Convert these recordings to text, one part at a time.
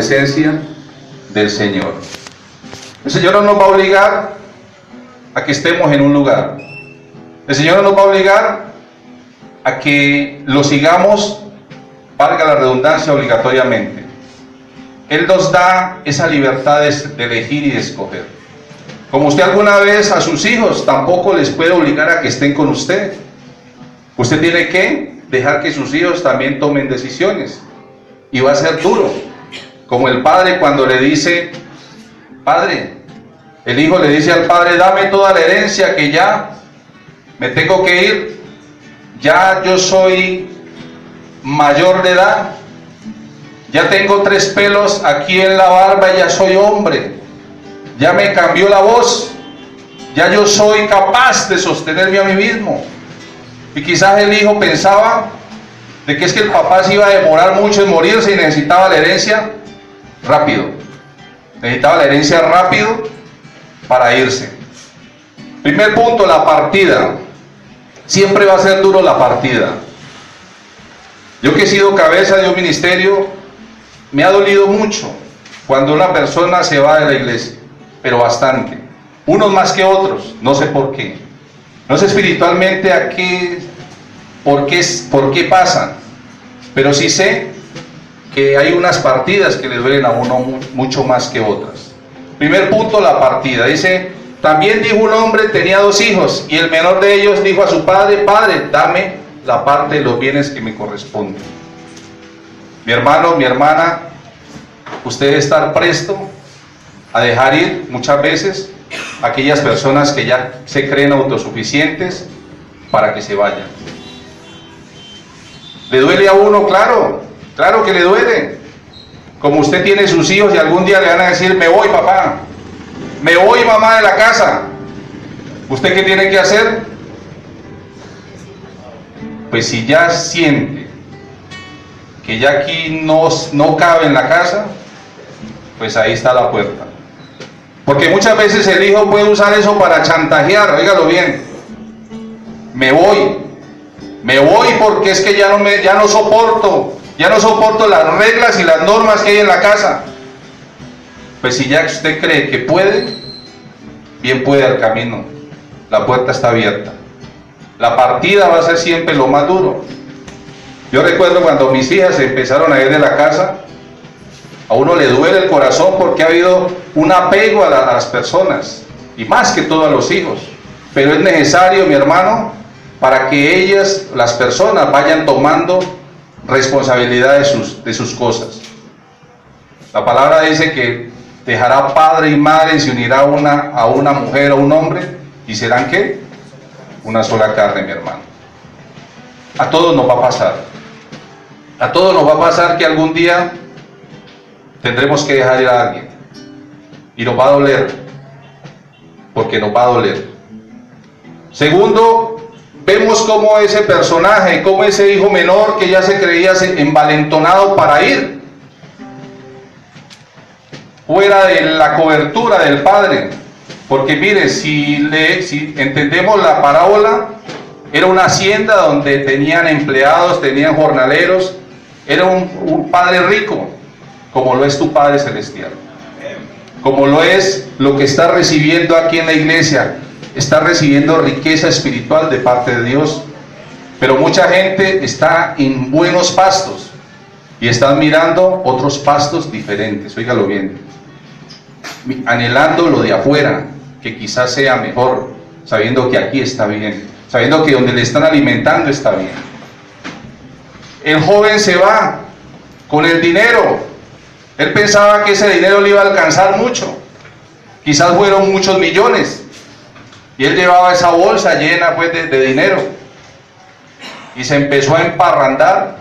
presencia del Señor. El Señor no nos va a obligar a que estemos en un lugar. El Señor no nos va a obligar a que lo sigamos, valga la redundancia, obligatoriamente. Él nos da esa libertad de, elegir y de escoger. Como usted alguna vez a sus hijos tampoco les puede obligar a que estén con usted. Usted tiene que dejar que sus hijos también tomen decisiones. Y va a ser duro. Como el padre cuando le dice, padre, el hijo le dice al padre, dame toda la herencia que ya me tengo que ir. Ya yo soy mayor de edad. Ya tengo tres pelos aquí en la barba, ya soy hombre. Ya me cambió la voz. Ya yo soy capaz de sostenerme a mí mismo. Y quizás el hijo pensaba de que es que el papá se iba a demorar mucho en morirse y necesitaba la herencia rápido. Necesitaba la herencia rápido para irse. Primer punto, la partida. Siempre va a ser duro la partida. Yo que he sido cabeza de un ministerio, me ha dolido mucho cuando una persona se va de la iglesia, pero bastante. Unos más que otros, no sé por qué. No sé espiritualmente a qué, por qué, por qué pasan, pero sí sé que hay unas partidas que le duelen a uno mucho más que otras. Primer punto, la partida. Dice, también dijo un hombre, tenía dos hijos, y el menor de ellos dijo a su padre, padre, dame la parte de los bienes que me corresponden. Mi hermano, mi hermana, usted debe estar presto a dejar ir muchas veces aquellas personas que ya se creen autosuficientes para que se vayan. ¿Le duele a uno? Claro, claro que le duele. Como usted tiene sus hijos y algún día le van a decir, me voy papá, me voy mamá de la casa. ¿Usted qué tiene que hacer? Pues si ya siente que ya aquí no, no cabe en la casa, pues ahí está la puerta. Porque muchas veces el hijo puede usar eso para chantajear, oígalo bien. Me voy, me voy porque es que ya no, me, ya no soporto, ya no soporto las reglas y las normas que hay en la casa. Pues si ya usted cree que puede, bien puede al camino. La puerta está abierta. La partida va a ser siempre lo más duro. Yo recuerdo cuando mis hijas empezaron a ir de la casa, a uno le duele el corazón porque ha habido un apego a, las personas y más que todo a los hijos. Pero es necesario, mi hermano, para que ellas, las personas, vayan tomando responsabilidad de sus, de sus cosas. La palabra dice que dejará padre y madre y se unirá una, a una mujer o un hombre y serán qué? Una sola carne, mi hermano. A todos nos va a pasar. A todos nos va a pasar que algún día tendremos que dejar ir a alguien. Y nos va a doler, porque nos va a doler. Segundo, vemos cómo ese personaje, como ese hijo menor que ya se creía envalentonado para ir fuera de la cobertura del padre. Porque mire, si, le, si entendemos la parábola, era una hacienda donde tenían empleados, tenían jornaleros, era un, un padre rico, como lo es tu Padre Celestial. Como lo es lo que está recibiendo aquí en la iglesia. Está recibiendo riqueza espiritual de parte de Dios. Pero mucha gente está en buenos pastos y están mirando otros pastos diferentes. Óigalo bien. Anhelando lo de afuera, que quizás sea mejor, sabiendo que aquí está bien, sabiendo que donde le están alimentando está bien. El joven se va con el dinero, él pensaba que ese dinero le iba a alcanzar mucho. Quizás fueron muchos millones. Y él llevaba esa bolsa llena pues, de, dinero. Y se empezó a emparrandar,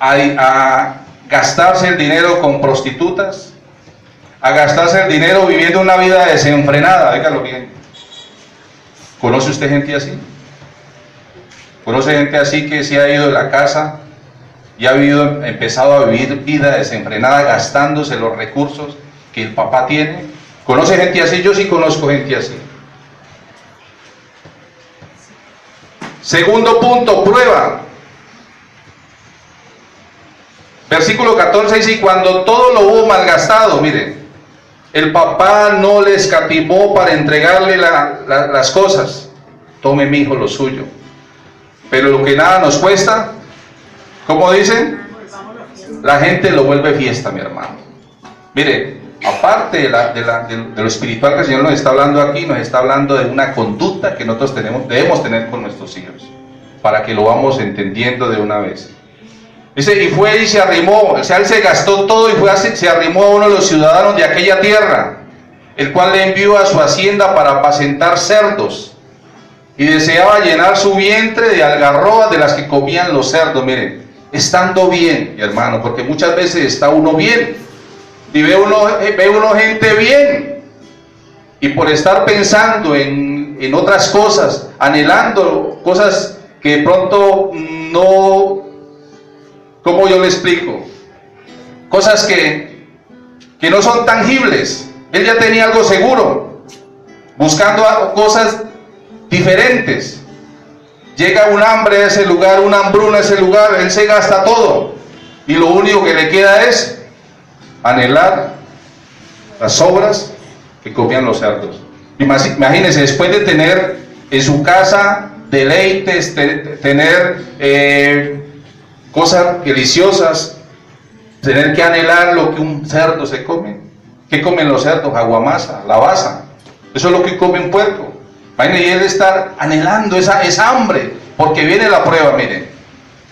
a, gastarse el dinero con prostitutas, a gastarse el dinero viviendo una vida desenfrenada. Dígalo bien. ¿Conoce usted gente así? ¿Conoce gente así que se ha ido de la casa y ha empezado a vivir vida desenfrenada gastándose los recursos que el papá tiene. ¿Conoce gente así? Yo sí conozco gente así. Segundo punto, prueba. Versículo 14 dice, y cuando todo lo hubo malgastado, mire, el papá no le escatimó para entregarle las cosas. Tome mi hijo lo suyo. Pero lo que nada nos cuesta, ¿cómo dicen? La gente lo vuelve fiesta, mi hermano. Mire, aparte de, lo espiritual que el Señor nos está hablando aquí, nos está hablando de una conducta que nosotros tenemos, debemos tener con nuestros hijos, para que lo vamos entendiendo de una vez. Dice, y fue y se arrimó, o sea, él se gastó todo y fue se arrimó a uno de los ciudadanos de aquella tierra, el cual le envió a su hacienda para apacentar cerdos. Y deseaba llenar su vientre de algarrobas de las que comían los cerdos. Miren, estando bien, hermano, porque muchas veces está uno bien y ve uno, ve uno gente bien. Y por estar pensando en, en otras cosas, anhelando cosas que pronto no ¿Cómo yo le explico? Cosas que, que no son tangibles. Él ya tenía algo seguro, buscando cosas diferentes. Llega un hambre a ese lugar, una hambruna a ese lugar, él se gasta todo. Y lo único que le queda es anhelar las obras que comían los cerdos. Imagínense, después de tener en su casa deleites, tener eh, cosas deliciosas, tener que anhelar lo que un cerdo se come. ¿Qué comen los cerdos? Aguamasa, la basa. Eso es lo que come un puerco. Y él estar anhelando esa, esa hambre, porque viene la prueba, miren.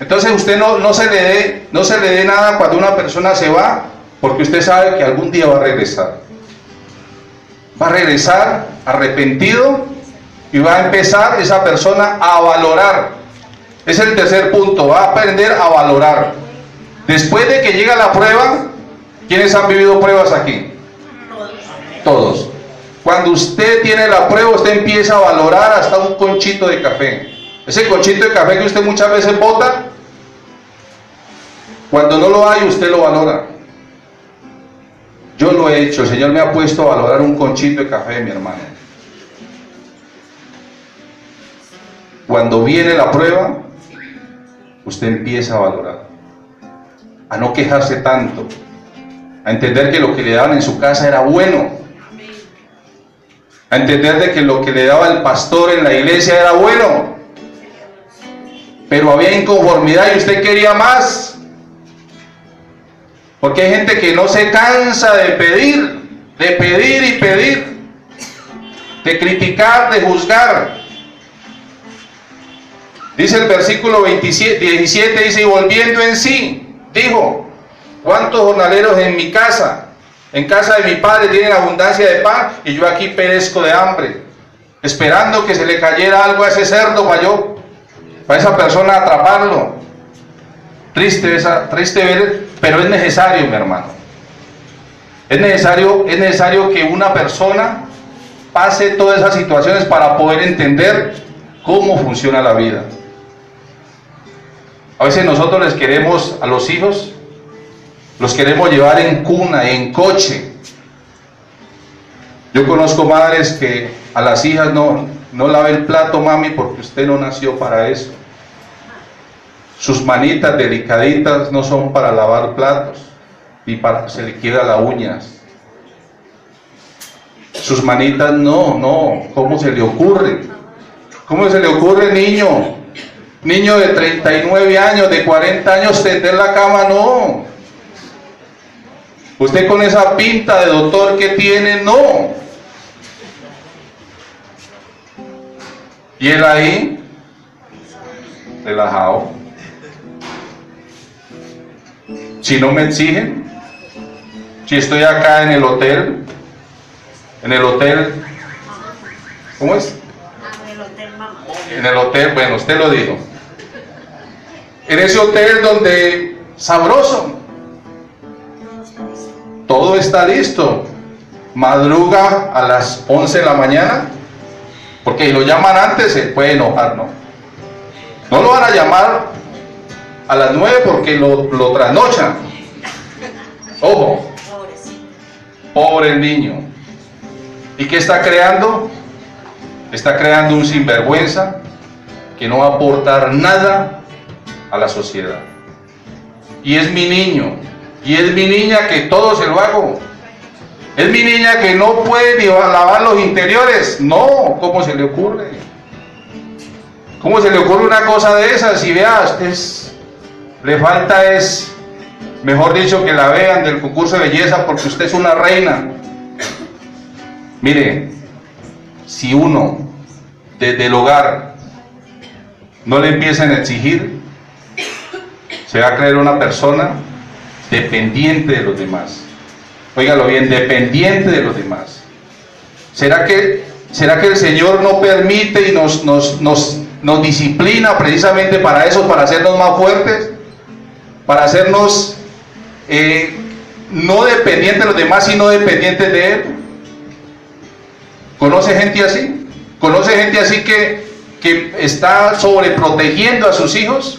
Entonces usted no, no, se le dé, no se le dé nada cuando una persona se va, porque usted sabe que algún día va a regresar. Va a regresar arrepentido y va a empezar esa persona a valorar es el tercer punto, va a aprender a valorar. Después de que llega la prueba, ¿quiénes han vivido pruebas aquí? Todos. Cuando usted tiene la prueba, usted empieza a valorar hasta un conchito de café. Ese conchito de café que usted muchas veces bota, cuando no lo hay, usted lo valora. Yo lo he hecho, el Señor me ha puesto a valorar un conchito de café, mi hermano. Cuando viene la prueba, usted empieza a valorar, a no quejarse tanto, a entender que lo que le daban en su casa era bueno, a entender de que lo que le daba el pastor en la iglesia era bueno, pero había inconformidad y usted quería más. Porque hay gente que no se cansa de pedir, de pedir y pedir, de criticar, de juzgar. Dice el versículo 27, 17, dice, y volviendo en sí, dijo, ¿cuántos jornaleros en mi casa? En casa de mi padre tienen abundancia de pan y yo aquí perezco de hambre, esperando que se le cayera algo a ese cerdo para yo, para esa persona atraparlo. Triste, ver, pero es necesario, mi hermano. Es necesario, es necesario que una persona pase todas esas situaciones para poder entender cómo funciona la vida. A veces nosotros les queremos a los hijos, los queremos llevar en cuna, en coche. Yo conozco madres que a las hijas no, no lave el plato, mami, porque usted no nació para eso. Sus manitas delicaditas no son para lavar platos, ni para que se le quiera las uñas. Sus manitas no, no, ¿cómo se le ocurre? ¿Cómo se le ocurre, niño? Niño de 39 años, de 40 años, tender la cama, no. Usted con esa pinta de doctor que tiene, no. Y él ahí, relajado. Si no me exigen, si estoy acá en el hotel, en el hotel, ¿cómo es? En el hotel, bueno, usted lo dijo en ese hotel donde sabroso. Todo está listo. Madruga a las 11 de la mañana, porque si lo llaman antes se puede enojar, ¿no? No lo van a llamar a las 9 porque lo, lo trasnochan. Ojo. Pobre el niño. ¿Y qué está creando? Está creando un sinvergüenza que no va a aportar nada a la sociedad. y es mi niño, y es mi niña que todo se lo hago. Es mi niña que no puede ni lavar los interiores. No, ¿cómo se le ocurre? ¿Cómo se le ocurre una cosa de esas? Y vea, es, le falta es, mejor dicho, que la vean del concurso de belleza porque usted es una reina. Mire, si uno desde el hogar no le empiezan a exigir, se va a creer una persona dependiente de los demás. Óigalo bien, dependiente de los demás. ¿Será que, será que el Señor no permite y nos, nos, nos, nos disciplina precisamente para eso, para hacernos más fuertes? Para hacernos eh, no dependientes de los demás, sino dependientes de Él. ¿Conoce gente así? ¿Conoce gente así que, que está sobreprotegiendo a sus hijos?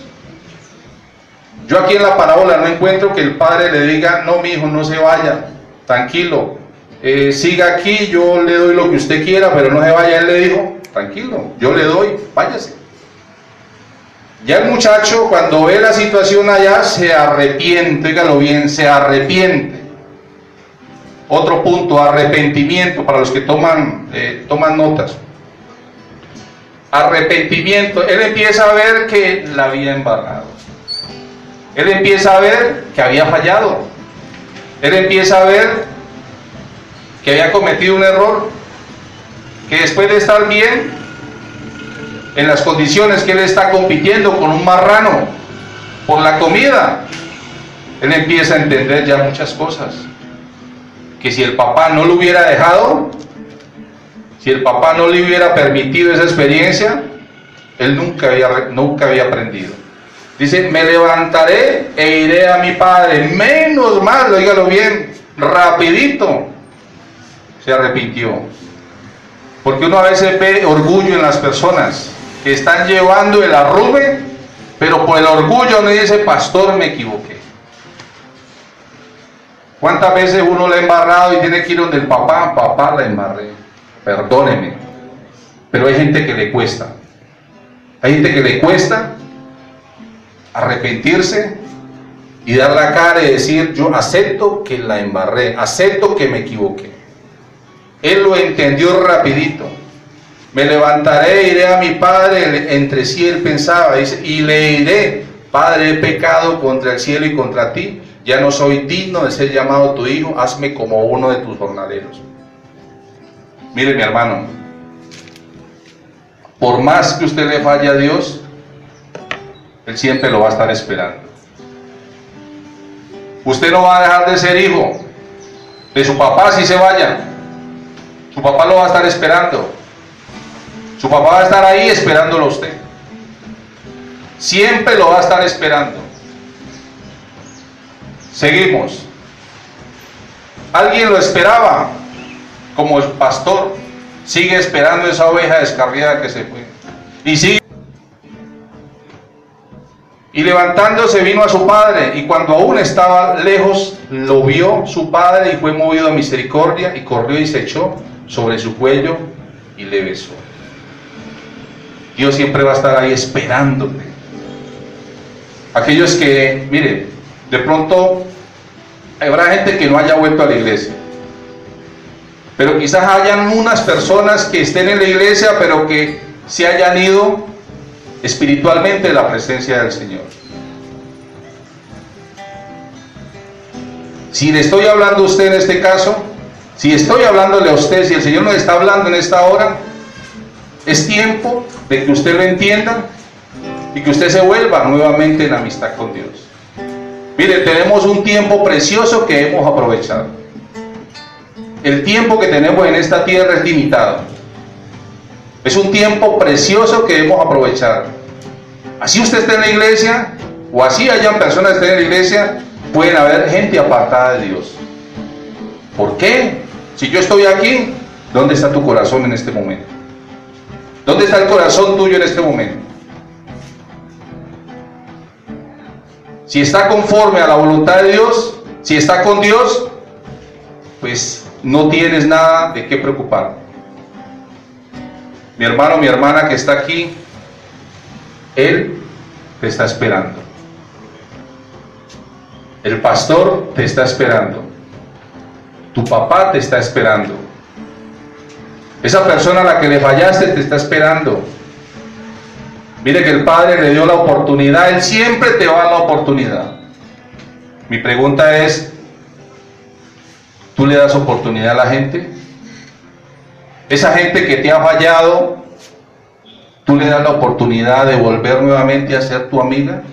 Yo aquí en la parábola no encuentro que el padre le diga, no, mi hijo, no se vaya, tranquilo, eh, siga aquí, yo le doy lo que usted quiera, pero no se vaya. Él le dijo, tranquilo, yo le doy, váyase. Ya el muchacho cuando ve la situación allá se arrepiente, dígalo bien, se arrepiente. Otro punto, arrepentimiento para los que toman, eh, toman notas. Arrepentimiento, él empieza a ver que la había embarrado. Él empieza a ver que había fallado. Él empieza a ver que había cometido un error. Que después de estar bien, en las condiciones que él está compitiendo con un marrano por la comida, él empieza a entender ya muchas cosas. Que si el papá no lo hubiera dejado, si el papá no le hubiera permitido esa experiencia, él nunca había, nunca había aprendido. Dice, me levantaré e iré a mi padre. Menos mal, oígalo bien, rapidito. Se arrepintió. Porque uno a veces ve orgullo en las personas que están llevando el arrume, pero por el orgullo no dice, pastor, me equivoqué. ¿Cuántas veces uno le ha embarrado y tiene que ir donde el papá? Papá, la embarré. Perdóneme. Pero hay gente que le cuesta. Hay gente que le cuesta arrepentirse y dar la cara y decir, yo acepto que la embarré, acepto que me equivoqué. Él lo entendió rapidito. Me levantaré, iré a mi padre, entre sí él pensaba, dice, y le diré, Padre, he pecado contra el cielo y contra ti, ya no soy digno de ser llamado tu hijo, hazme como uno de tus jornaleros. Mire mi hermano, por más que usted le falle a Dios, Él siempre lo va a estar esperando. Usted no va a dejar de ser hijo de su papá si se vaya. Su papá lo va a estar esperando. Su papá va a estar ahí esperándolo a usted. Siempre lo va a estar esperando. Seguimos. Alguien lo esperaba como el pastor. Sigue esperando esa oveja descarriada que se fue. Y sigue. Y levantándose vino a su padre, y cuando aún estaba lejos, lo vio su padre y fue movido a misericordia, y corrió y se echó sobre su cuello y le besó. Dios siempre va a estar ahí esperándote. Aquellos que, miren, de pronto habrá gente que no haya vuelto a la iglesia. Pero quizás hayan unas personas que estén en la iglesia, pero que se hayan ido espiritualmente de la presencia del Señor. Si le estoy hablando a usted en este caso, si estoy hablándole a usted, si el Señor nos está hablando en esta hora, es tiempo de que usted lo entienda y que usted se vuelva nuevamente en amistad con Dios. Mire, tenemos un tiempo precioso que hemos aprovechado. El tiempo que tenemos en esta tierra es limitado. Es un tiempo precioso que hemos aprovechado. Así usted esté en la iglesia, o así hayan personas que estén en la iglesia, pueden haber gente apartada de Dios. ¿Por qué? Si yo estoy aquí, ¿dónde está tu corazón en este momento? ¿Dónde está el corazón tuyo en este momento? Si está conforme a la voluntad de Dios, si está con Dios, pues no tienes nada de qué preocupar. Mi hermano, mi hermana que está aquí, Él te está esperando. El pastor te está esperando. Tu papá te está esperando. Esa persona a la que le fallaste te está esperando. Mire que el Padre le dio la oportunidad, Él siempre te va a la oportunidad. Mi pregunta es, ¿tú le das oportunidad a la gente? Esa gente que te ha fallado, ¿tú le das la oportunidad de volver nuevamente a ser tu amiga?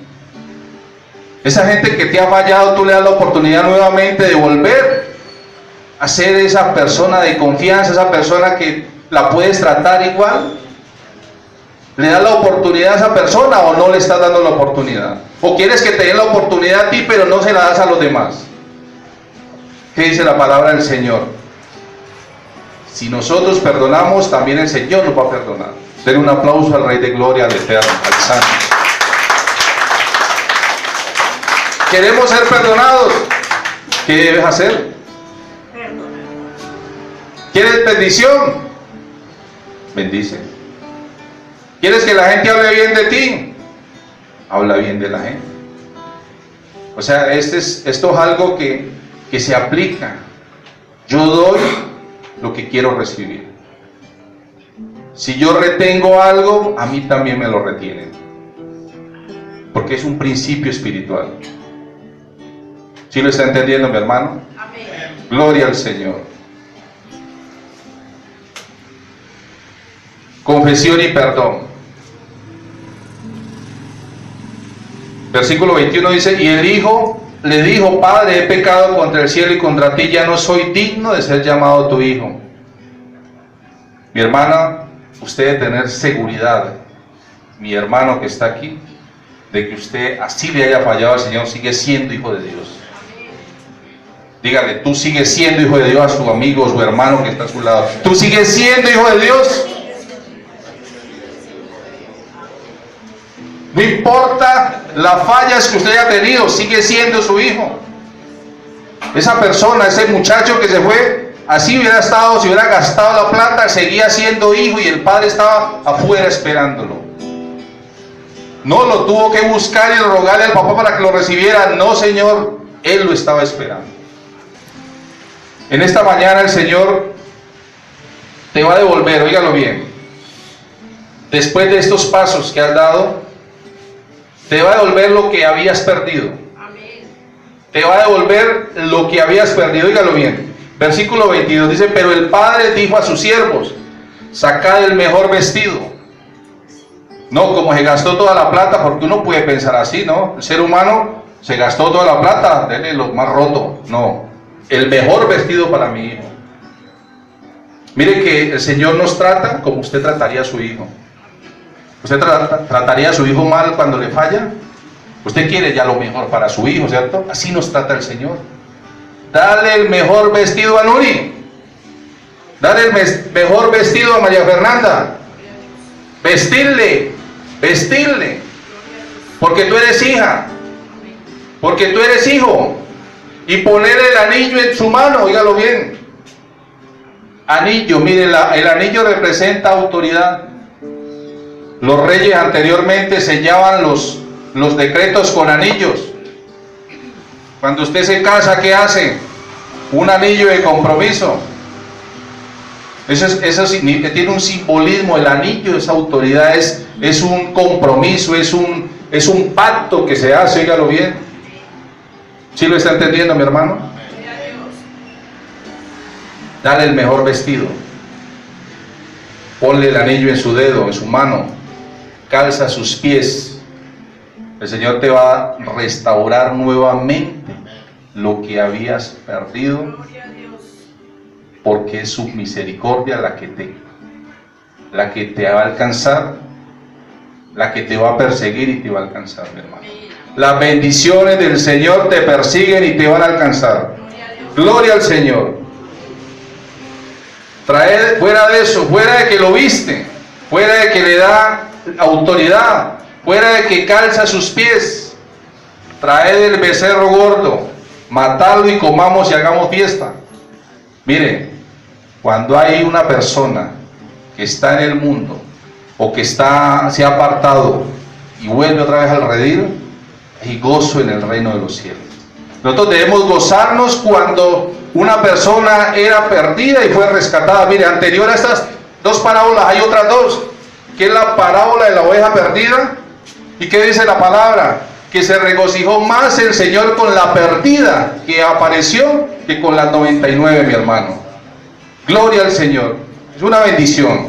Esa gente que te ha fallado, tú le das la oportunidad nuevamente de volver a ser esa persona de confianza, esa persona que la puedes tratar igual. ¿Le das la oportunidad a esa persona o no le estás dando la oportunidad? ¿O quieres que te den la oportunidad a ti pero no se la das a los demás? ¿Qué dice la palabra del Señor? Si nosotros perdonamos, también el Señor nos va a perdonar. Den un aplauso al Rey de Gloria, al Eterno, al Santo. Queremos ser perdonados. ¿Qué debes hacer? ¿Quieres bendición? Bendice. ¿Quieres que la gente hable bien de ti? Habla bien de la gente. O sea, este es, esto es algo que, que se aplica. Yo doy lo que quiero recibir. Si yo retengo algo, a mí también me lo retienen. Porque es un principio espiritual. ¿Sí lo está entendiendo mi hermano? Amén. Gloria al Señor. Confesión y perdón. Versículo 21 dice, y el hijo le dijo, Padre, he pecado contra el cielo y contra ti, ya no soy digno de ser llamado tu hijo. Mi hermana, usted debe tener seguridad, mi hermano que está aquí, de que usted así le haya fallado al Señor, sigue siendo hijo de Dios. Dígale, tú sigues siendo hijo de Dios a su amigo o su hermano que está a su lado. Tú sigues siendo hijo de Dios. No importa las fallas que usted haya tenido, sigue siendo su hijo. Esa persona, ese muchacho que se fue, así hubiera estado, si hubiera gastado la plata, seguía siendo hijo y el padre estaba afuera esperándolo. No lo tuvo que buscar y rogarle al papá para que lo recibiera. No, Señor, él lo estaba esperando. En esta mañana el Señor te va a devolver, óigalo bien. Después de estos pasos que has dado, te va a devolver lo que habías perdido. Te va a devolver lo que habías perdido, óigalo bien. Versículo 22 dice, pero el padre dijo a sus siervos, sacad el mejor vestido. No, como se gastó toda la plata, porque uno puede pensar así, ¿no? El ser humano se gastó toda la plata, denle lo más roto. No, el mejor vestido para mi hijo. Mire que el Señor nos trata como usted trataría a su hijo. ¿Usted trataría a su hijo mal cuando le falla? Usted quiere ya lo mejor para su hijo, ¿cierto? Así nos trata el Señor. Dale el mejor vestido a Nuri. Dale el mejor vestido a María Fernanda. Vestirle, vestirle. Porque tú eres hija. Porque tú eres hijo. Y poner el anillo en su mano, oígalo bien. Anillo, mire, el anillo representa autoridad. Los reyes anteriormente sellaban los, los decretos con anillos. Cuando usted se casa, ¿qué hace? Un anillo de compromiso. Eso, eso tiene un simbolismo, el anillo, esa autoridad es, es un compromiso, es un, es un pacto que se hace, oígalo bien. ¿Sí lo está entendiendo mi hermano? Dale el mejor vestido. Ponle el anillo en su dedo, en su mano calza sus pies, el Señor te va a restaurar nuevamente lo que habías perdido, porque es su misericordia la que te, la que te va a alcanzar, la que te va a perseguir y te va a alcanzar, hermano. Las bendiciones del Señor te persiguen y te van a alcanzar. Gloria al Señor. Trae fuera de eso, fuera de que lo viste, fuera de que le da autoridad, fuera de que calza sus pies. Traed el becerro gordo, matadlo y comamos y hagamos fiesta. Mire, cuando hay una persona que está en el mundo o que está, se ha apartado y vuelve otra vez al redil, hay gozo en el reino de los cielos. Nosotros debemos gozarnos cuando una persona era perdida y fue rescatada. Mire, anterior a estas dos parábolas hay otras dos, que es la parábola de la oveja perdida. ¿Y qué dice la palabra? Que se regocijó más el Señor con la perdida que apareció que con las 99, mi hermano. Gloria al Señor. Es una bendición.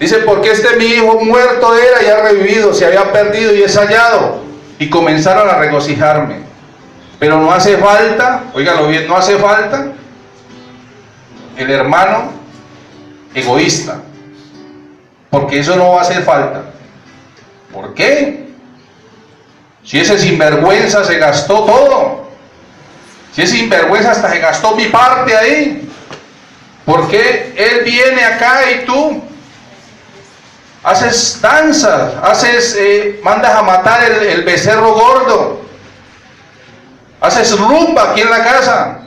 Dice, porque este mi hijo muerto era y ha revivido, se había perdido y es hallado. Y comenzaron a regocijarme. Pero no hace falta, óigalo bien, no hace falta el hermano egoísta. Porque eso no va a hacer falta. ¿Por qué? Si ese sinvergüenza se gastó todo. Si ese sinvergüenza hasta se gastó mi parte ahí. ¿Por qué él viene acá y tú haces danzas, haces, eh, mandas a matar el, el, becerro gordo, haces rumba aquí en la casa,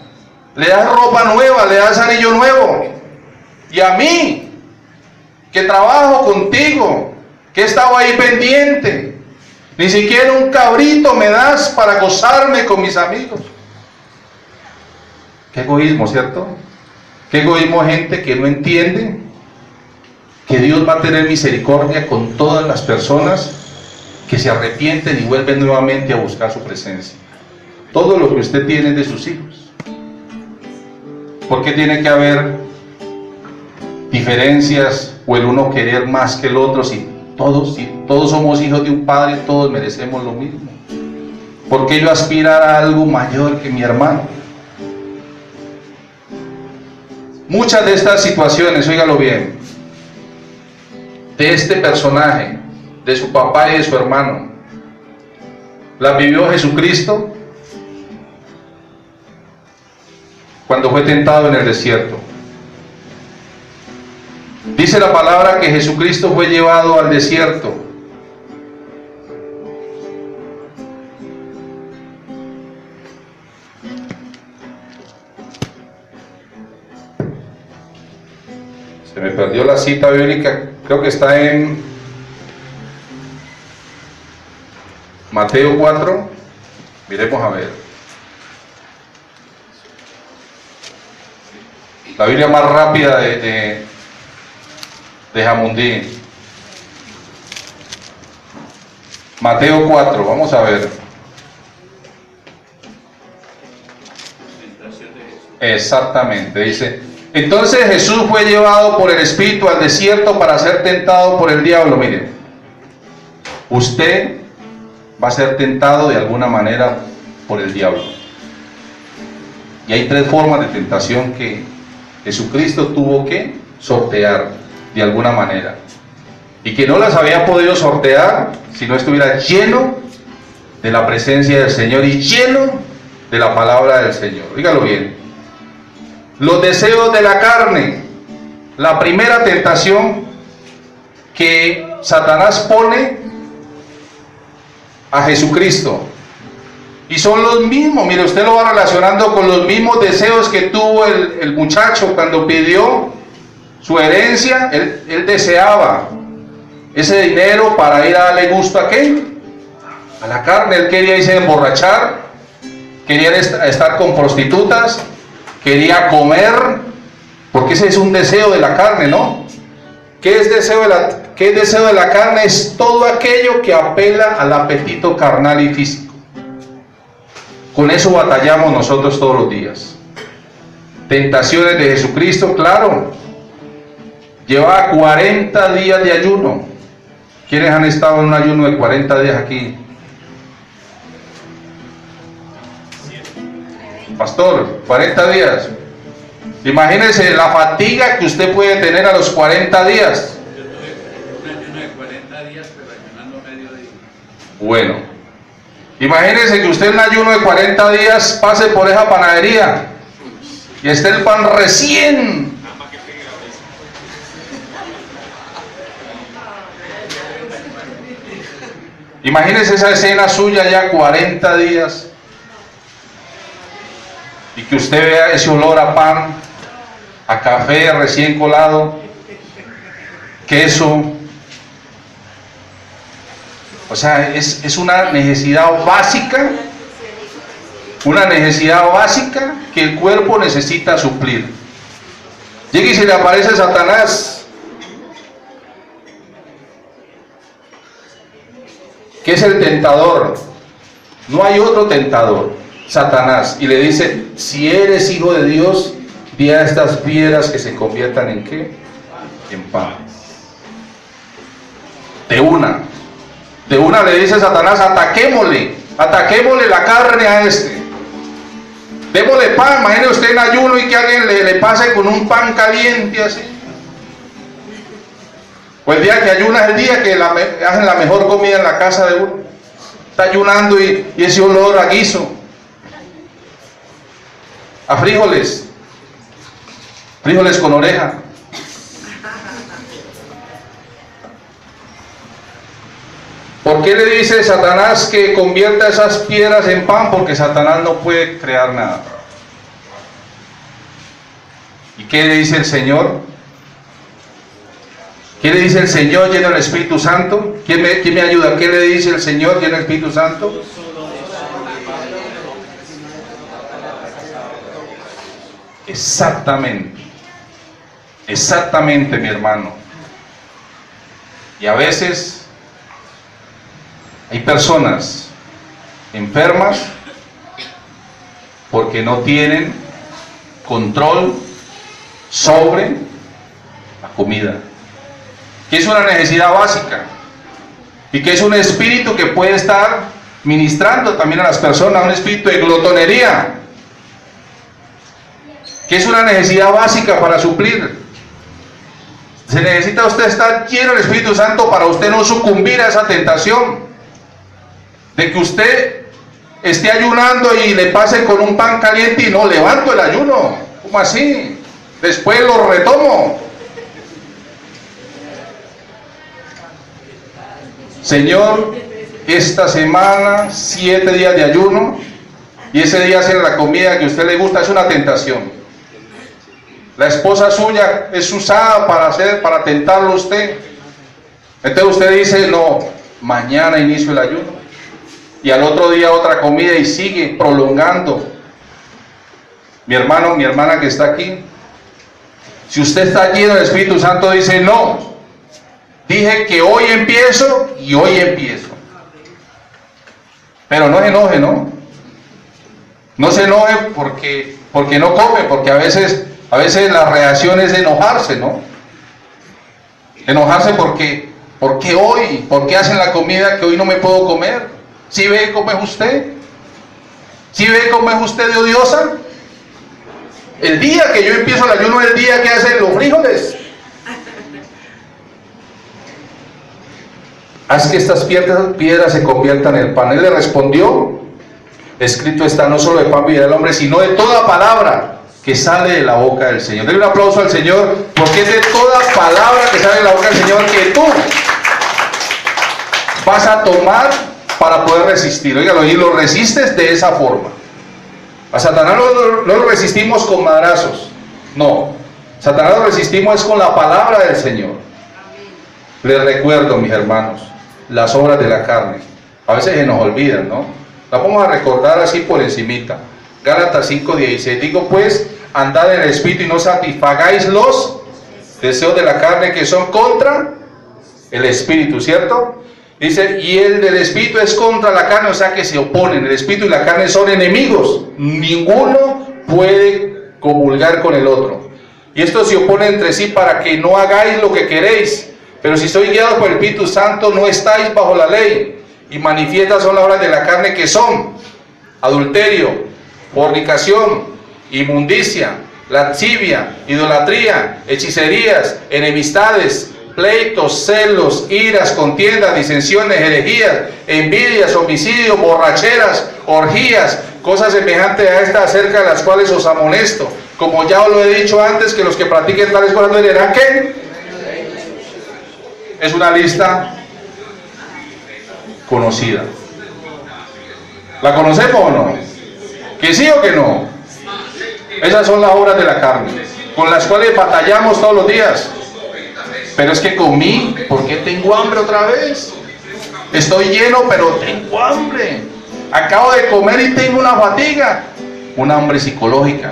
le das ropa nueva, le das anillo nuevo. Y a mí, que trabajo contigo, que he estado ahí pendiente, ni siquiera un cabrito me das para gozarme con mis amigos. Qué egoísmo, ¿cierto? Qué egoísmo gente que no entiende que Dios va a tener misericordia con todas las personas que se arrepienten y vuelven nuevamente a buscar su presencia. Todo lo que usted tiene de sus hijos. Porque tiene que haber diferencias o el uno querer más que el otro si todos, si todos somos hijos de un padre, todos merecemos lo mismo? porque yo aspirar a algo mayor que mi hermano? Muchas de estas situaciones, óigalo bien, de este personaje, de su papá y de su hermano, la vivió Jesucristo cuando fue tentado en el desierto. Dice la palabra que Jesucristo fue llevado al desierto. Se me perdió la cita bíblica, creo que está en Mateo 4. Miremos a ver. La Biblia más rápida de, de, de Jamundí. Mateo 4, vamos a ver. Exactamente, dice. Entonces Jesús fue llevado por el Espíritu al desierto para ser tentado por el diablo. Mire, usted va a ser tentado de alguna manera por el diablo. Y hay tres formas de tentación que Jesucristo tuvo que sortear de alguna manera. Y que no las había podido sortear si no estuviera lleno de la presencia del Señor y lleno de la palabra del Señor. Dígalo bien. Los deseos de la carne. La primera tentación que Satanás pone a Jesucristo. Y son los mismos, mire, usted lo va relacionando con los mismos deseos que tuvo el, el muchacho cuando pidió su herencia, él, deseaba ese dinero para ir a darle gusto a qué? A la carne, él quería irse a emborrachar, quería estar con prostitutas, quería comer, porque ese es un deseo de la carne, ¿no? ¿Qué es deseo de la, qué es deseo de la carne? Es todo aquello que apela al apetito carnal y físico. Con eso batallamos nosotros todos los días. Tentaciones de Jesucristo, claro. Llevaba 40 días de ayuno. ¿Quiénes han estado en un ayuno de 40 días aquí? Pastor, 40 días. Imagínense la fatiga que usted puede tener a los 40 días. Yo tuve un ayuno de 40 días, pero ayunando. Bueno, imagínense que usted en un ayuno de 40 días pase por esa panadería y esté el pan recién. Imagínense esa escena suya ya 40 días y que usted vea ese olor a pan, a café recién colado, queso. O sea, es, es una necesidad básica, una necesidad básica que el cuerpo necesita suplir. Llega y se le aparece Satanás, es el tentador. No hay otro tentador, Satanás. Y le dice, si eres hijo de Dios, di a estas piedras que se conviertan en qué? En pan. De una. De una le dice Satanás, ataquémosle, ataquémosle la carne a este. Démosle pan, imagine usted en ayuno y que alguien le, le pase con un pan caliente así. O el día que ayuna es el día que la, hacen la mejor comida en la casa de uno. Está ayunando y, y ese olor a guiso, a frijoles, frijoles con oreja. ¿Por qué le dice Satanás que convierta esas piedras en pan? Porque Satanás no puede crear nada. ¿Y qué le dice el Señor? ¿Qué le dice el Señor lleno del Espíritu Santo? ¿Quién me, ayuda? ¿Qué le dice el Señor lleno del Espíritu Santo? Exactamente. Exactamente, mi hermano. Y a veces hay personas enfermas porque no tienen control sobre la comida, que es una necesidad básica y que es un espíritu que puede estar ministrando también a las personas, un espíritu de glotonería, que es una necesidad básica para suplir. Se necesita usted estar lleno del Espíritu Santo para usted no sucumbir a esa tentación de que usted esté ayunando y le pase con un pan caliente y no levanto el ayuno. ¿Cómo así? Después lo retomo. Señor, esta semana, siete días de ayuno, y ese día hacer la comida que a usted le gusta, es una tentación. La esposa suya es usada para hacer, para tentarlo a usted. Entonces usted dice, no, mañana inicio el ayuno. Y al otro día otra comida y sigue prolongando. Mi hermano, mi hermana que está aquí, si usted está lleno del Espíritu Santo, dice, no, dije que hoy empiezo y hoy empiezo. Pero no se enoje, ¿no? No se enoje porque, porque no come, porque a veces a veces la reacción es enojarse, ¿no? Enojarse porque, porque hoy, porque hacen la comida que hoy no me puedo comer. ¿Sí ve cómo es usted? ¿Sí ve cómo es usted odiosa? El día que yo empiezo el ayuno es el día que hacen los frijoles. Haz que estas piedras, se conviertan en pan. Él le respondió, escrito está no solo de pan vivirá el hombre, sino de toda palabra que sale de la boca del Señor. Denle un aplauso al Señor, porque es de toda palabra que sale de la boca del Señor que tú vas a tomar para poder resistir. Óigalo, y lo resistes de esa forma. A Satanás no, no lo resistimos con madrazos. No. Satanás lo resistimos es con la palabra del Señor. Les recuerdo, mis hermanos, las obras de la carne. A veces se nos olvidan, ¿no? Las vamos a recordar así por encimita. Gálatas 5:16. Digo pues, andad en el Espíritu y no satisfagáis los deseos de la carne que son contra el Espíritu, ¿cierto? Dice, y el del Espíritu es contra la carne, o sea que se oponen. El Espíritu y la carne son enemigos. Ninguno puede comulgar con el otro. Y esto se opone entre sí para que no hagáis lo que queréis. Pero si sois guiados por el Espíritu Santo, no estáis bajo la ley. Y manifiestas son las obras de la carne que son adulterio, fornicación, inmundicia, lascivia, idolatría, hechicerías, enemistades, pleitos, celos, iras, contiendas, disensiones, herejías, envidias, homicidios, borracheras, orgías, cosas semejantes a estas acerca de las cuales os amonesto. Como ya os lo he dicho antes, que los que practiquen tales cosas no heredarán qué? Es una lista conocida. ¿La conocemos o no? ¿Que sí o que no? Esas son las obras de la carne, con las cuales batallamos todos los días. Pero es que comí, ¿por qué tengo hambre otra vez? Estoy lleno, pero tengo hambre. Acabo de comer y tengo una fatiga. Una hambre psicológica.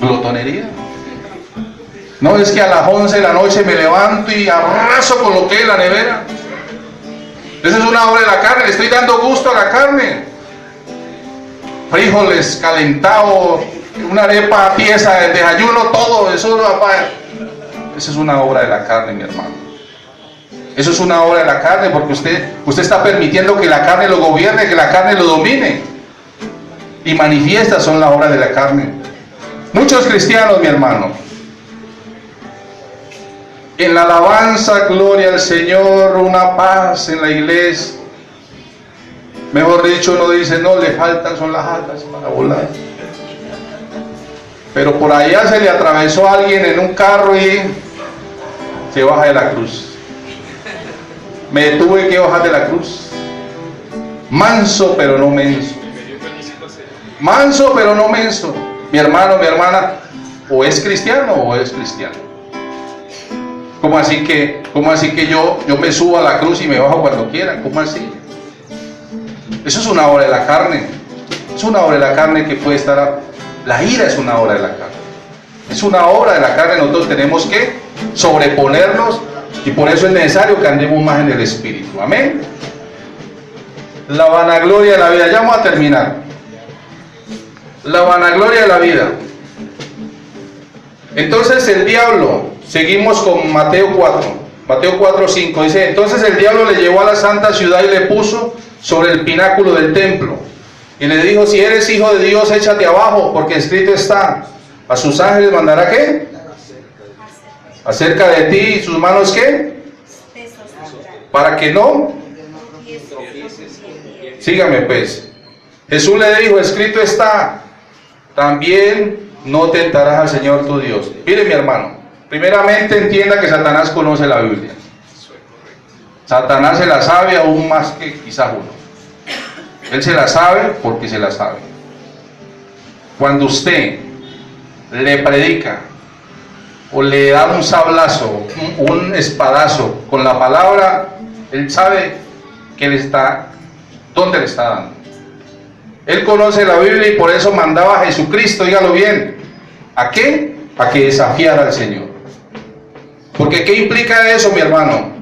Glotonería. No es que a las 11 de la noche me levanto y arraso con lo que es la nevera. Esa es una obra de la carne. Le estoy dando gusto a la carne. Frijoles calentados, una arepa pieza de desayuno, todo eso. Es una obra de la carne, mi hermano. Eso es una obra de la carne porque usted, usted está permitiendo que la carne lo gobierne, que la carne lo domine. Y manifiestas son las obras de la carne. Muchos cristianos, mi hermano, en la alabanza, gloria al Señor, una paz en la iglesia. Mejor dicho, uno dice, no, le faltan, son las alas para volar. Pero por allá se le atravesó a alguien en un carro y se baja de la cruz me tuve que bajar de la cruz. Manso pero no menso. Manso pero no menso. Mi hermano, mi hermana, o es cristiano o es cristiano. ¿Cómo así que, cómo así que yo, yo me subo a la cruz y me bajo cuando quiera? ¿Cómo así? Eso es una obra de la carne. Es una obra de la carne que puede estar... La ira es una obra de la carne. Es una obra de la carne. Nosotros tenemos que sobreponernos y por eso es necesario que andemos más en el Espíritu. Amén. La vanagloria de la vida. Ya vamos a terminar. La vanagloria de la vida. Entonces el diablo, seguimos con Mateo 4. Mateo 4, 5 dice, entonces el diablo le llevó a la santa ciudad y le puso sobre el pináculo del templo. Y le dijo, si eres hijo de Dios, échate abajo, porque escrito está, a sus ángeles mandará qué? acerca de ti y sus manos qué? Para que no. Sígame pues. Jesús le dijo, escrito está, también no tentarás al Señor tu Dios. Mire mi hermano, primeramente entienda que Satanás conoce la Biblia. Satanás se la sabe aún más que quizás uno. Él se la sabe porque se la sabe. Cuando usted le predica o le da un sablazo, un, espadazo con la palabra, él sabe que le está, dónde le está dando. Él conoce la Biblia y por eso mandaba a Jesucristo, dígalo bien. ¿A qué? A que desafiara al Señor. Porque ¿qué implica eso, mi hermano?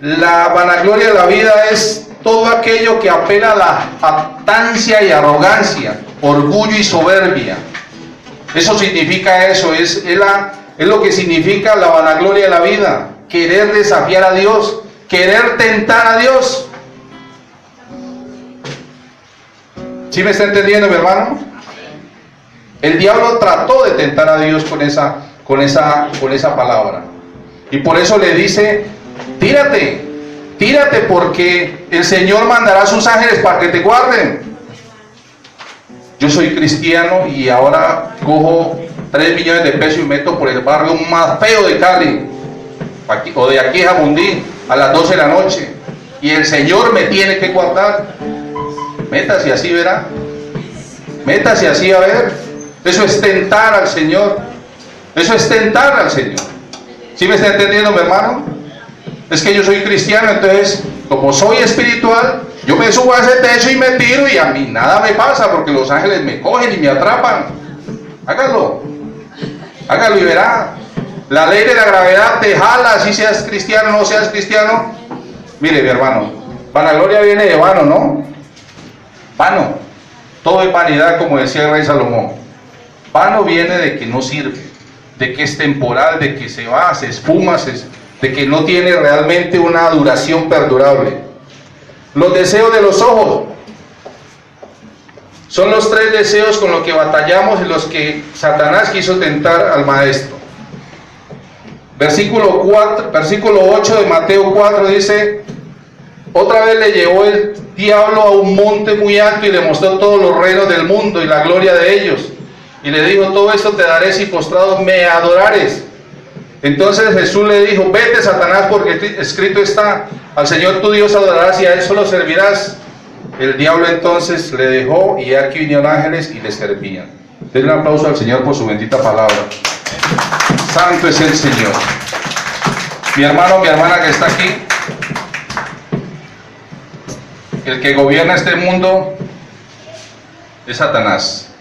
La vanagloria de la vida es todo aquello que apela a la jactancia y arrogancia, orgullo y soberbia eso significa eso, es, es, lo que significa la vanagloria de la vida, querer desafiar a Dios, querer tentar a Dios. ¿Sí me está entendiendo, mi hermano? El diablo trató de tentar a Dios con esa, con esa, con esa palabra. Y por eso le dice, tírate, tírate porque el Señor mandará a sus ángeles para que te guarden. Yo soy cristiano y ahora cojo 3 millones de pesos y meto por el barrio más feo de Cali, o de aquí a Mundí, a las 12 de la noche. Y el Señor me tiene que guardar. Métase así, verá. Métase así a ver. Eso es tentar al Señor. Eso es tentar al Señor. ¿Sí me está entendiendo, mi hermano? Es que yo soy cristiano, entonces, como soy espiritual, yo me subo a ese techo y me tiro y a mí nada me pasa porque los ángeles me cogen y me atrapan. Hágalo. Hágalo y verá. La ley de la gravedad te jala, si seas cristiano o no seas cristiano. Mire, mi hermano, vanagloria viene de vano, ¿no? Vano. Todo es vanidad, como decía el rey Salomón. Vano viene de que no sirve, de que es temporal, de que se va, se espuma, de que no tiene realmente una duración perdurable. Los deseos de los ojos son los tres deseos con los que batallamos y los que Satanás quiso tentar al maestro. Versículo, 4, versículo 8 de Mateo 4 dice, otra vez le llevó el diablo a un monte muy alto y le mostró todos los reinos del mundo y la gloria de ellos. Y le dijo, todo esto te daré si postrado me adorares. Entonces Jesús le dijo, vete Satanás porque escrito está, al Señor tu Dios adorarás y a Él solo servirás. El diablo entonces le dejó y aquí vinieron ángeles y le servían. Denle un aplauso al Señor por su bendita palabra. Santo es el Señor. Mi hermano, mi hermana que está aquí, el que gobierna este mundo es Satanás,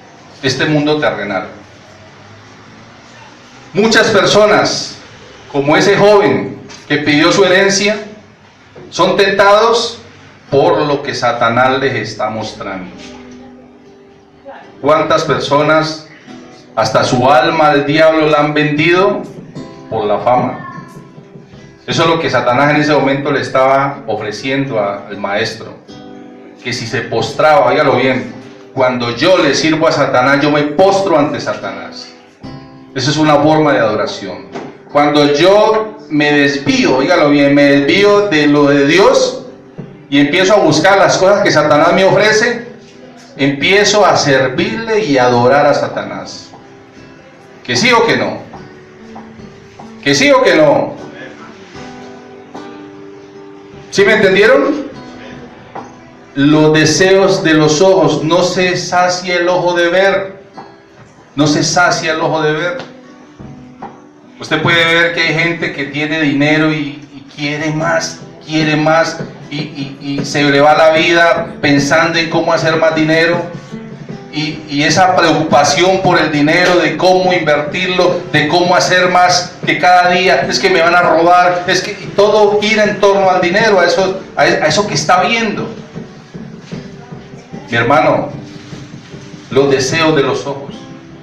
este mundo terrenal. Muchas personas, como ese joven que pidió su herencia, son tentados por lo que Satanás les está mostrando. ¿Cuántas personas hasta su alma al diablo la han vendido por la fama? Eso es lo que Satanás en ese momento le estaba ofreciendo al maestro. Que si se postraba, oígalo bien, cuando yo le sirvo a Satanás, yo me postro ante Satanás. Esa es una forma de adoración. Cuando yo me desvío, oígalo bien, me desvío de lo de Dios y empiezo a buscar las cosas que Satanás me ofrece, empiezo a servirle y adorar a Satanás. ¿Que sí o que no? ¿Que sí o que no? ¿Sí me entendieron? Los deseos de los ojos, no se sacia el ojo de ver, no se sacia el ojo de ver. Usted puede ver que hay gente que tiene dinero y, quiere más, quiere más, y, y, se le va la vida pensando en cómo hacer más dinero. Y, esa preocupación por el dinero, de cómo invertirlo, de cómo hacer más, que cada día es que me van a robar, es que todo gira en torno al dinero, a eso, a eso que está viendo. Mi hermano, los deseos de los ojos,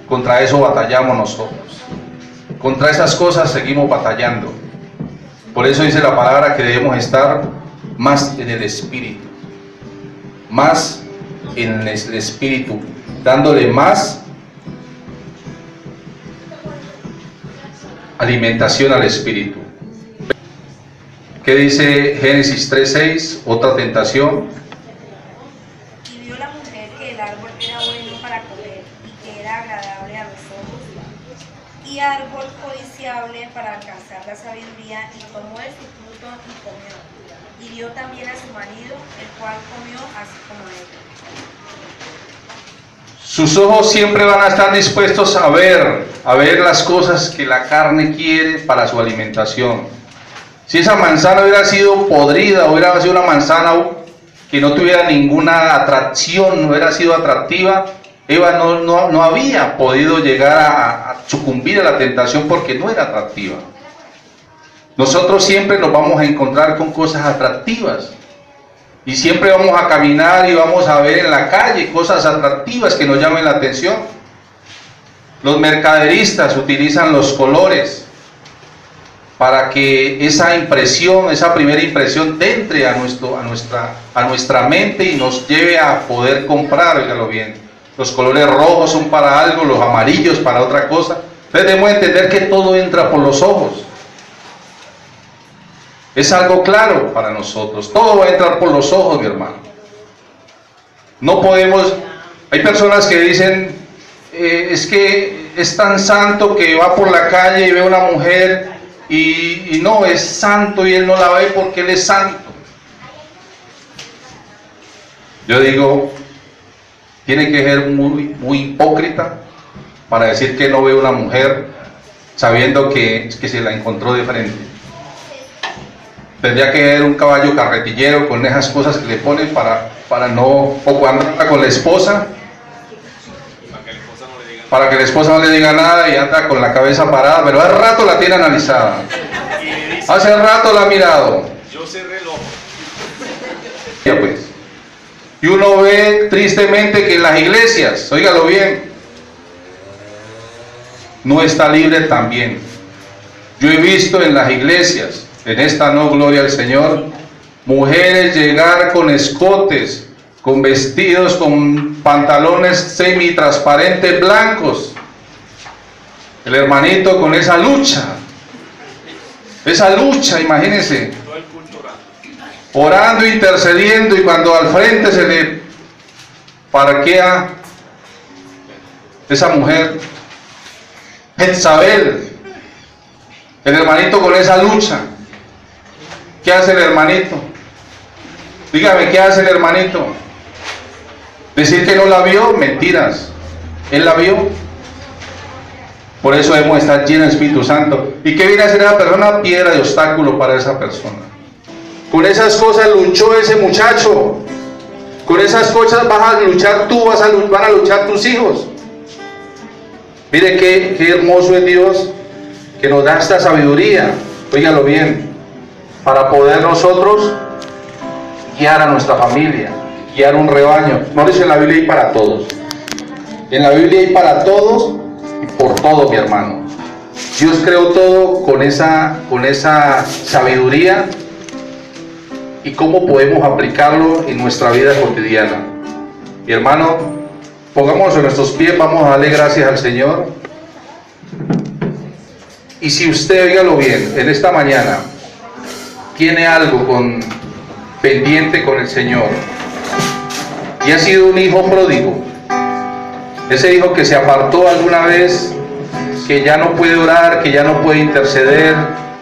contra eso batallamos nosotros. Contra esas cosas seguimos batallando. Por eso dice la palabra que debemos estar más en el Espíritu, más en el Espíritu, dándole más alimentación al Espíritu. ¿Qué dice Génesis 3.6? Otra tentación. Y vio la mujer que el árbol era bueno para comer y que era agradable a los ojos y árbol codiciable para alcanzar la sabiduría y tomó de su fruto y comió y dio también a su marido, el cual comió así como él. Sus ojos siempre van a estar dispuestos a ver, a ver las cosas que la carne quiere para su alimentación. Si esa manzana hubiera sido podrida, hubiera sido una manzana que no tuviera ninguna atracción, no hubiera sido atractiva, Eva no, no, no había podido llegar a, sucumbir a la tentación porque no era atractiva. Nosotros siempre nos vamos a encontrar con cosas atractivas. Y siempre vamos a caminar y vamos a ver en la calle cosas atractivas que nos llamen la atención. Los mercaderistas utilizan los colores para que esa impresión, esa primera impresión, entre a, nuestro, a, nuestra, a nuestra mente y nos lleve a poder comprar, oígalo bien. Los colores rojos son para algo, los amarillos para otra cosa. Entonces debemos entender que todo entra por los ojos. Es algo claro para nosotros. Todo va a entrar por los ojos, mi hermano. No podemos... Hay personas que dicen, eh, es que es tan santo que va por la calle y ve a una mujer y, y no, es santo y él no la ve porque él es santo. Yo digo, tiene que ser muy, muy hipócrita para decir que no ve una mujer sabiendo que, que se la encontró de frente. Tendría que ver un caballo carretillero con esas cosas que le ponen para, para no, o cuando con la esposa, para que la esposa no le diga nada y anda con la cabeza parada, pero hace rato la tiene analizada. Hace rato la ha mirado. Yo cerré el ojo. Ya pues. Y uno ve tristemente que en las iglesias, óigalo bien, no está libre también. Yo he visto en las iglesias en esta no gloria al Señor, mujeres llegar con escotes, con vestidos, con pantalones semi-transparentes blancos. El hermanito con esa lucha, esa lucha, imagínense, orando, intercediendo y cuando al frente se le parquea esa mujer, Jezabel, el hermanito con esa lucha, ¿Qué hace el hermanito? Dígame, ¿qué hace el hermanito? Decir que no la vio, mentiras. Él la vio. Por eso debemos estar llenos de Espíritu Santo. ¿Y qué viene a ser esa persona? Piedra de obstáculo para esa persona. Con esas cosas luchó ese muchacho. Con esas cosas vas a luchar tú, vas a, van a luchar tus hijos. Mire qué, qué hermoso es Dios que nos da esta sabiduría. Óigalo bien. Para poder nosotros guiar a nuestra familia, guiar un rebaño. No dice en la Biblia hay para todos. En la Biblia hay para todos y por todo, mi hermano. Dios creó todo con esa, con esa sabiduría y cómo podemos aplicarlo en nuestra vida cotidiana. Mi hermano, pongámonos en nuestros pies, vamos a darle gracias al Señor. Y si usted, oígalo bien, en esta mañana tiene algo con, pendiente con el Señor y ha sido un hijo pródigo, ese hijo que se apartó alguna vez, que ya no puede orar, que ya no puede interceder,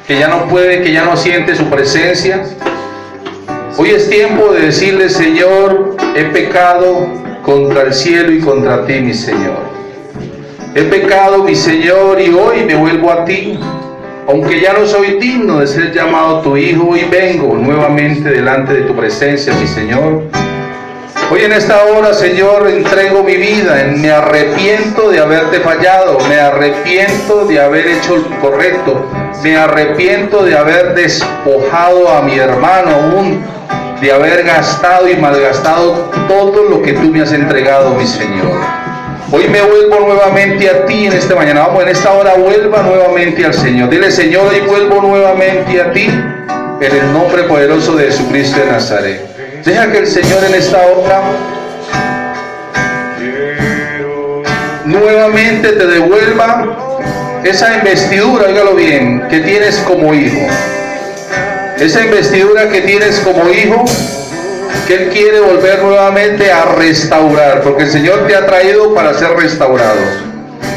que ya no puede, que ya no siente su presencia. Hoy es tiempo de decirle, Señor, he pecado contra el cielo y contra ti, mi Señor. He pecado, mi Señor, y hoy me vuelvo a ti. Aunque ya no soy digno de ser llamado tu hijo, hoy vengo nuevamente delante de tu presencia, mi Señor. Hoy en esta hora, Señor, entrego mi vida. Me arrepiento de haberte fallado. Me arrepiento de haber hecho lo correcto. Me arrepiento de haber despojado a mi hermano aún. De haber gastado y malgastado todo lo que tú me has entregado, mi Señor. Hoy me vuelvo nuevamente a ti en esta mañana. Vamos, en esta hora vuelva nuevamente al Señor. Dile, Señor, hoy vuelvo nuevamente a ti en el nombre poderoso de Jesucristo de Nazaret. Deja que el Señor en esta hora nuevamente te devuelva esa investidura, óigalo bien, que tienes como hijo. Esa investidura que tienes como hijo, que Él quiere volver nuevamente a restaurar, porque el Señor te ha traído para ser restaurado.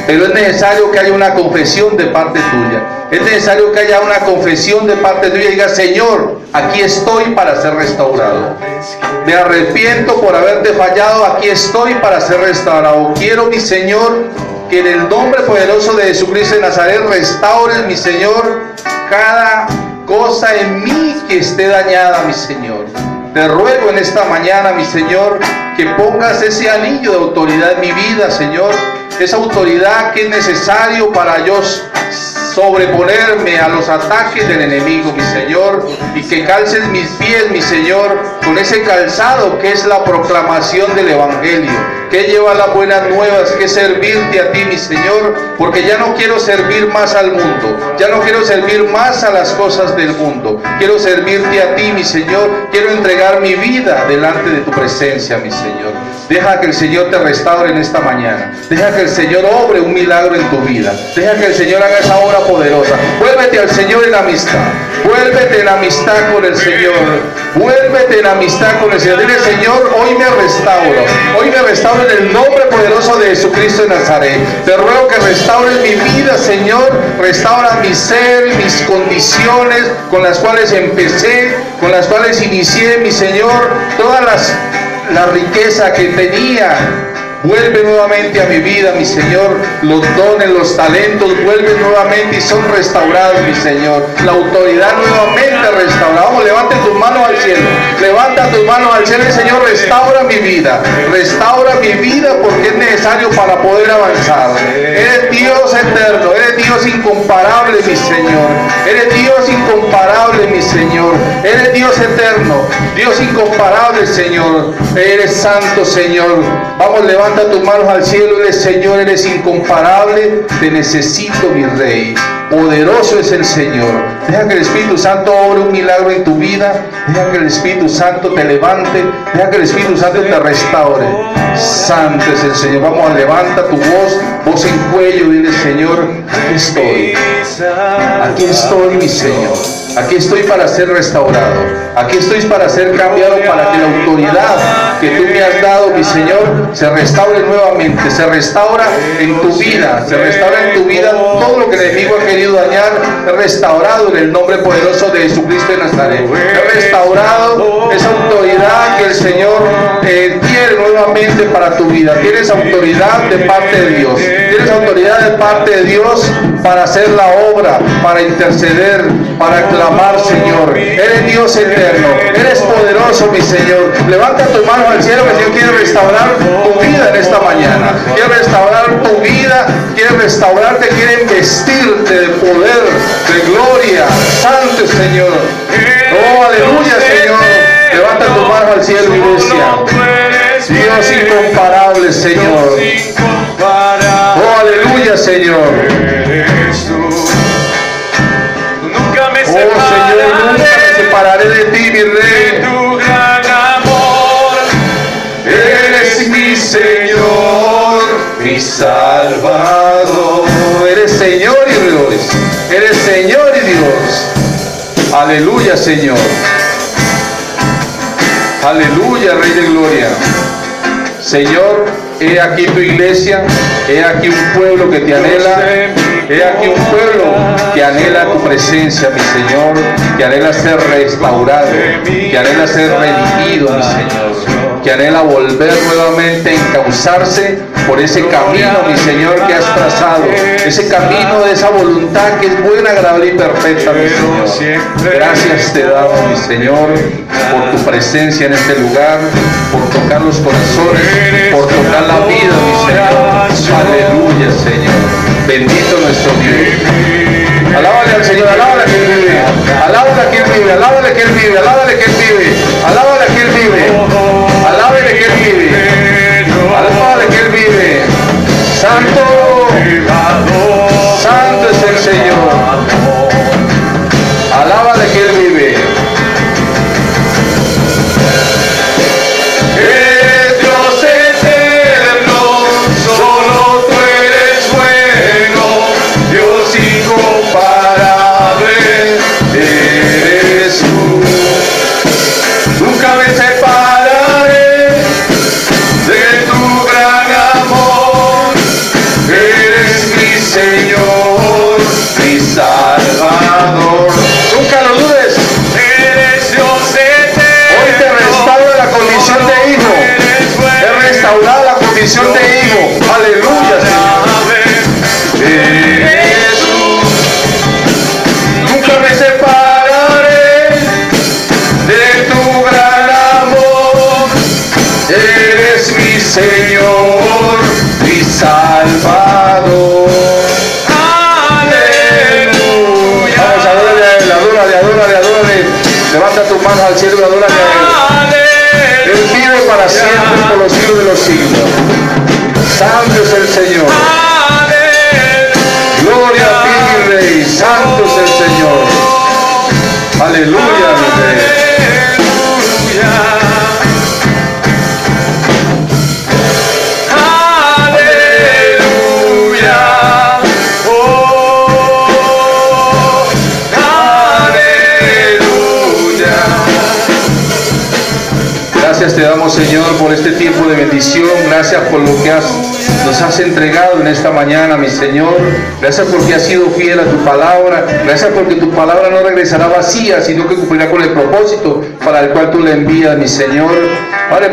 Pero es necesario que haya una confesión de parte tuya. Es necesario que haya una confesión de parte tuya y diga, Señor, aquí estoy para ser restaurado. Me arrepiento por haberte fallado, aquí estoy para ser restaurado. Quiero, mi Señor, que en el nombre poderoso de Jesucristo de Nazaret restaures, mi Señor, cada cosa en mí que esté dañada, mi Señor. Te ruego en esta mañana, mi Señor, que pongas ese anillo de autoridad en mi vida, Señor. Esa autoridad que es necesario para yo sobreponerme a los ataques del enemigo, mi Señor, y que calces mis pies, mi Señor, con ese calzado que es la proclamación del Evangelio, que lleva las buenas nuevas, que servirte a ti, mi Señor, porque ya no quiero servir más al mundo, ya no quiero servir más a las cosas del mundo, quiero servirte a ti, mi Señor, quiero entregar mi vida delante de tu presencia, mi Señor. Deja que el Señor te restaure en esta mañana. Deja que el Señor obre un milagro en tu vida. Deja que el Señor haga esa obra poderosa. Vuélvete al Señor en amistad. Vuélvete en amistad con el Señor. Vuélvete en amistad con el Señor. Dile, Señor, hoy me restauro. Hoy me restauro en el nombre poderoso de Jesucristo de Nazaret. Te ruego que restaures mi vida, Señor. Restaura mi ser, mis condiciones con las cuales empecé, con las cuales inicié, mi Señor. Todas las la riqueza que tenía. Vuelve nuevamente a mi vida, mi Señor. Los dones, los talentos vuelven nuevamente y son restaurados, mi Señor. La autoridad nuevamente restaurada. Vamos, levante tus manos al cielo. Levanta tus manos al cielo Señor, restaura mi vida. Restaura mi vida porque es necesario para poder avanzar. Eres Dios eterno. Eres Dios incomparable, mi Señor. Eres Dios incomparable, mi Señor. Eres Dios eterno. Dios incomparable, Señor. Eres santo, Señor. Vamos, levanta tus manos al cielo. Eres Señor, eres incomparable. Te necesito, mi Rey. Poderoso es el Señor. Deja que el Espíritu Santo obre un milagro en tu vida. Deja que el Espíritu Santo te levante. Deja que el Espíritu Santo te restaure. Santo es el Señor. Vamos, levanta tu voz, voz en cuello. Dile, Señor, aquí estoy. Aquí estoy, mi Señor. Aquí estoy para ser restaurado. Aquí estoy para ser cambiado, para que la autoridad que tú me has dado, mi Señor, se restaure nuevamente. Se restaura en tu vida. Se restaura en tu vida todo lo que el enemigo ha querido dañar. Es restaurado en el nombre poderoso de Jesucristo de Nazaret. Es restaurado esa autoridad que el Señor eh, tiene nuevamente para tu vida. Tienes autoridad de parte de Dios. Tienes autoridad de parte de Dios para hacer la obra, para interceder, para clamar, Señor. Eres Dios eterno. Eres poderoso, mi Señor. Levanta tu mano al cielo que Señor quiere restaurar tu vida en esta mañana. Quiere restaurar tu vida, quiere restaurarte, quiere investirte de poder, de gloria. Santo Señor. Oh, aleluya, Señor. Levanta tu mano al cielo, iglesia. Dios incomparable, Señor. Oh, aleluya, Señor. Aleluya, Señor. Aleluya, Rey de Gloria. Señor, he aquí tu iglesia, he aquí un pueblo que te anhela, he aquí un pueblo que anhela tu presencia, mi Señor, que anhela ser restaurado, que anhela ser redimido, mi Señor, que anhela volver nuevamente a encauzarse por ese camino, mi Señor, que has trazado, ese camino de esa voluntad que es buena, agradable y perfecta, mi Señor. Gracias te damos, mi Señor, por tu presencia en este lugar, por tocar los corazones, por tocar la vida, mi Señor. Aleluya, Señor. Bendito nuestro Dios. Alábale al Señor, alábale que Él vive, alábale que Él vive, alábale que Él vive, alábale que Él vive, alábale que Él vive, Santo, bendición. Gracias por lo que has, nos has entregado en esta mañana, mi Señor. Gracias porque has sido fiel a tu palabra. Gracias porque tu palabra no regresará vacía, sino que cumplirá con el propósito para el cual tú la envías, mi Señor. Padre,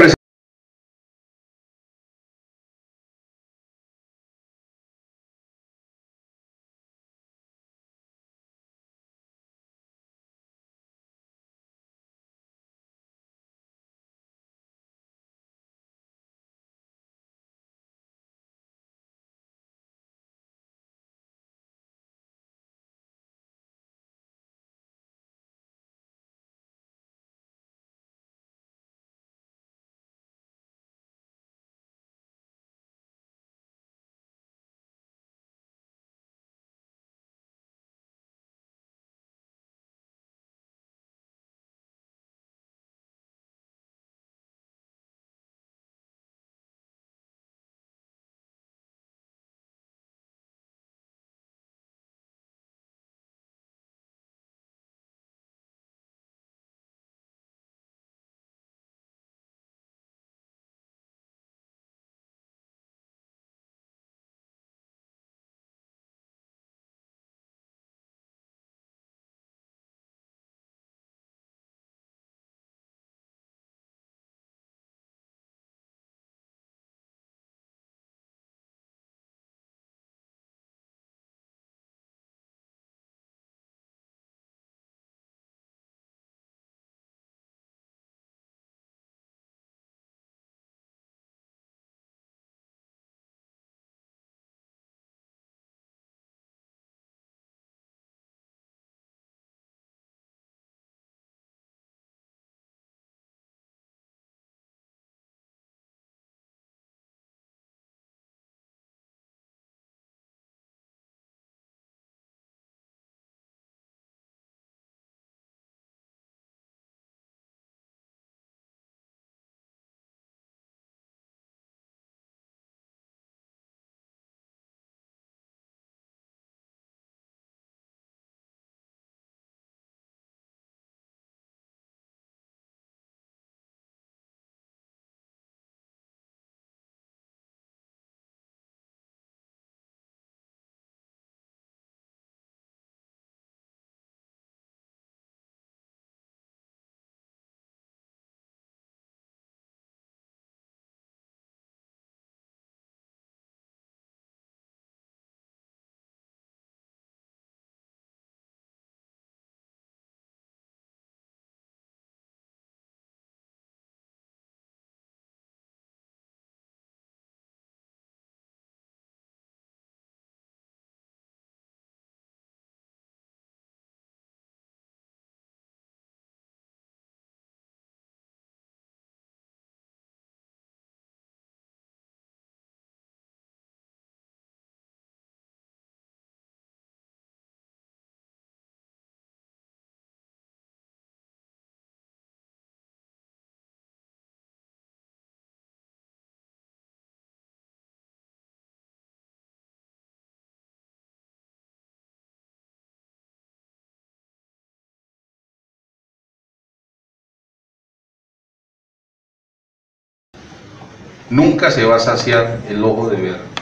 nunca se va a saciar el ojo de ver.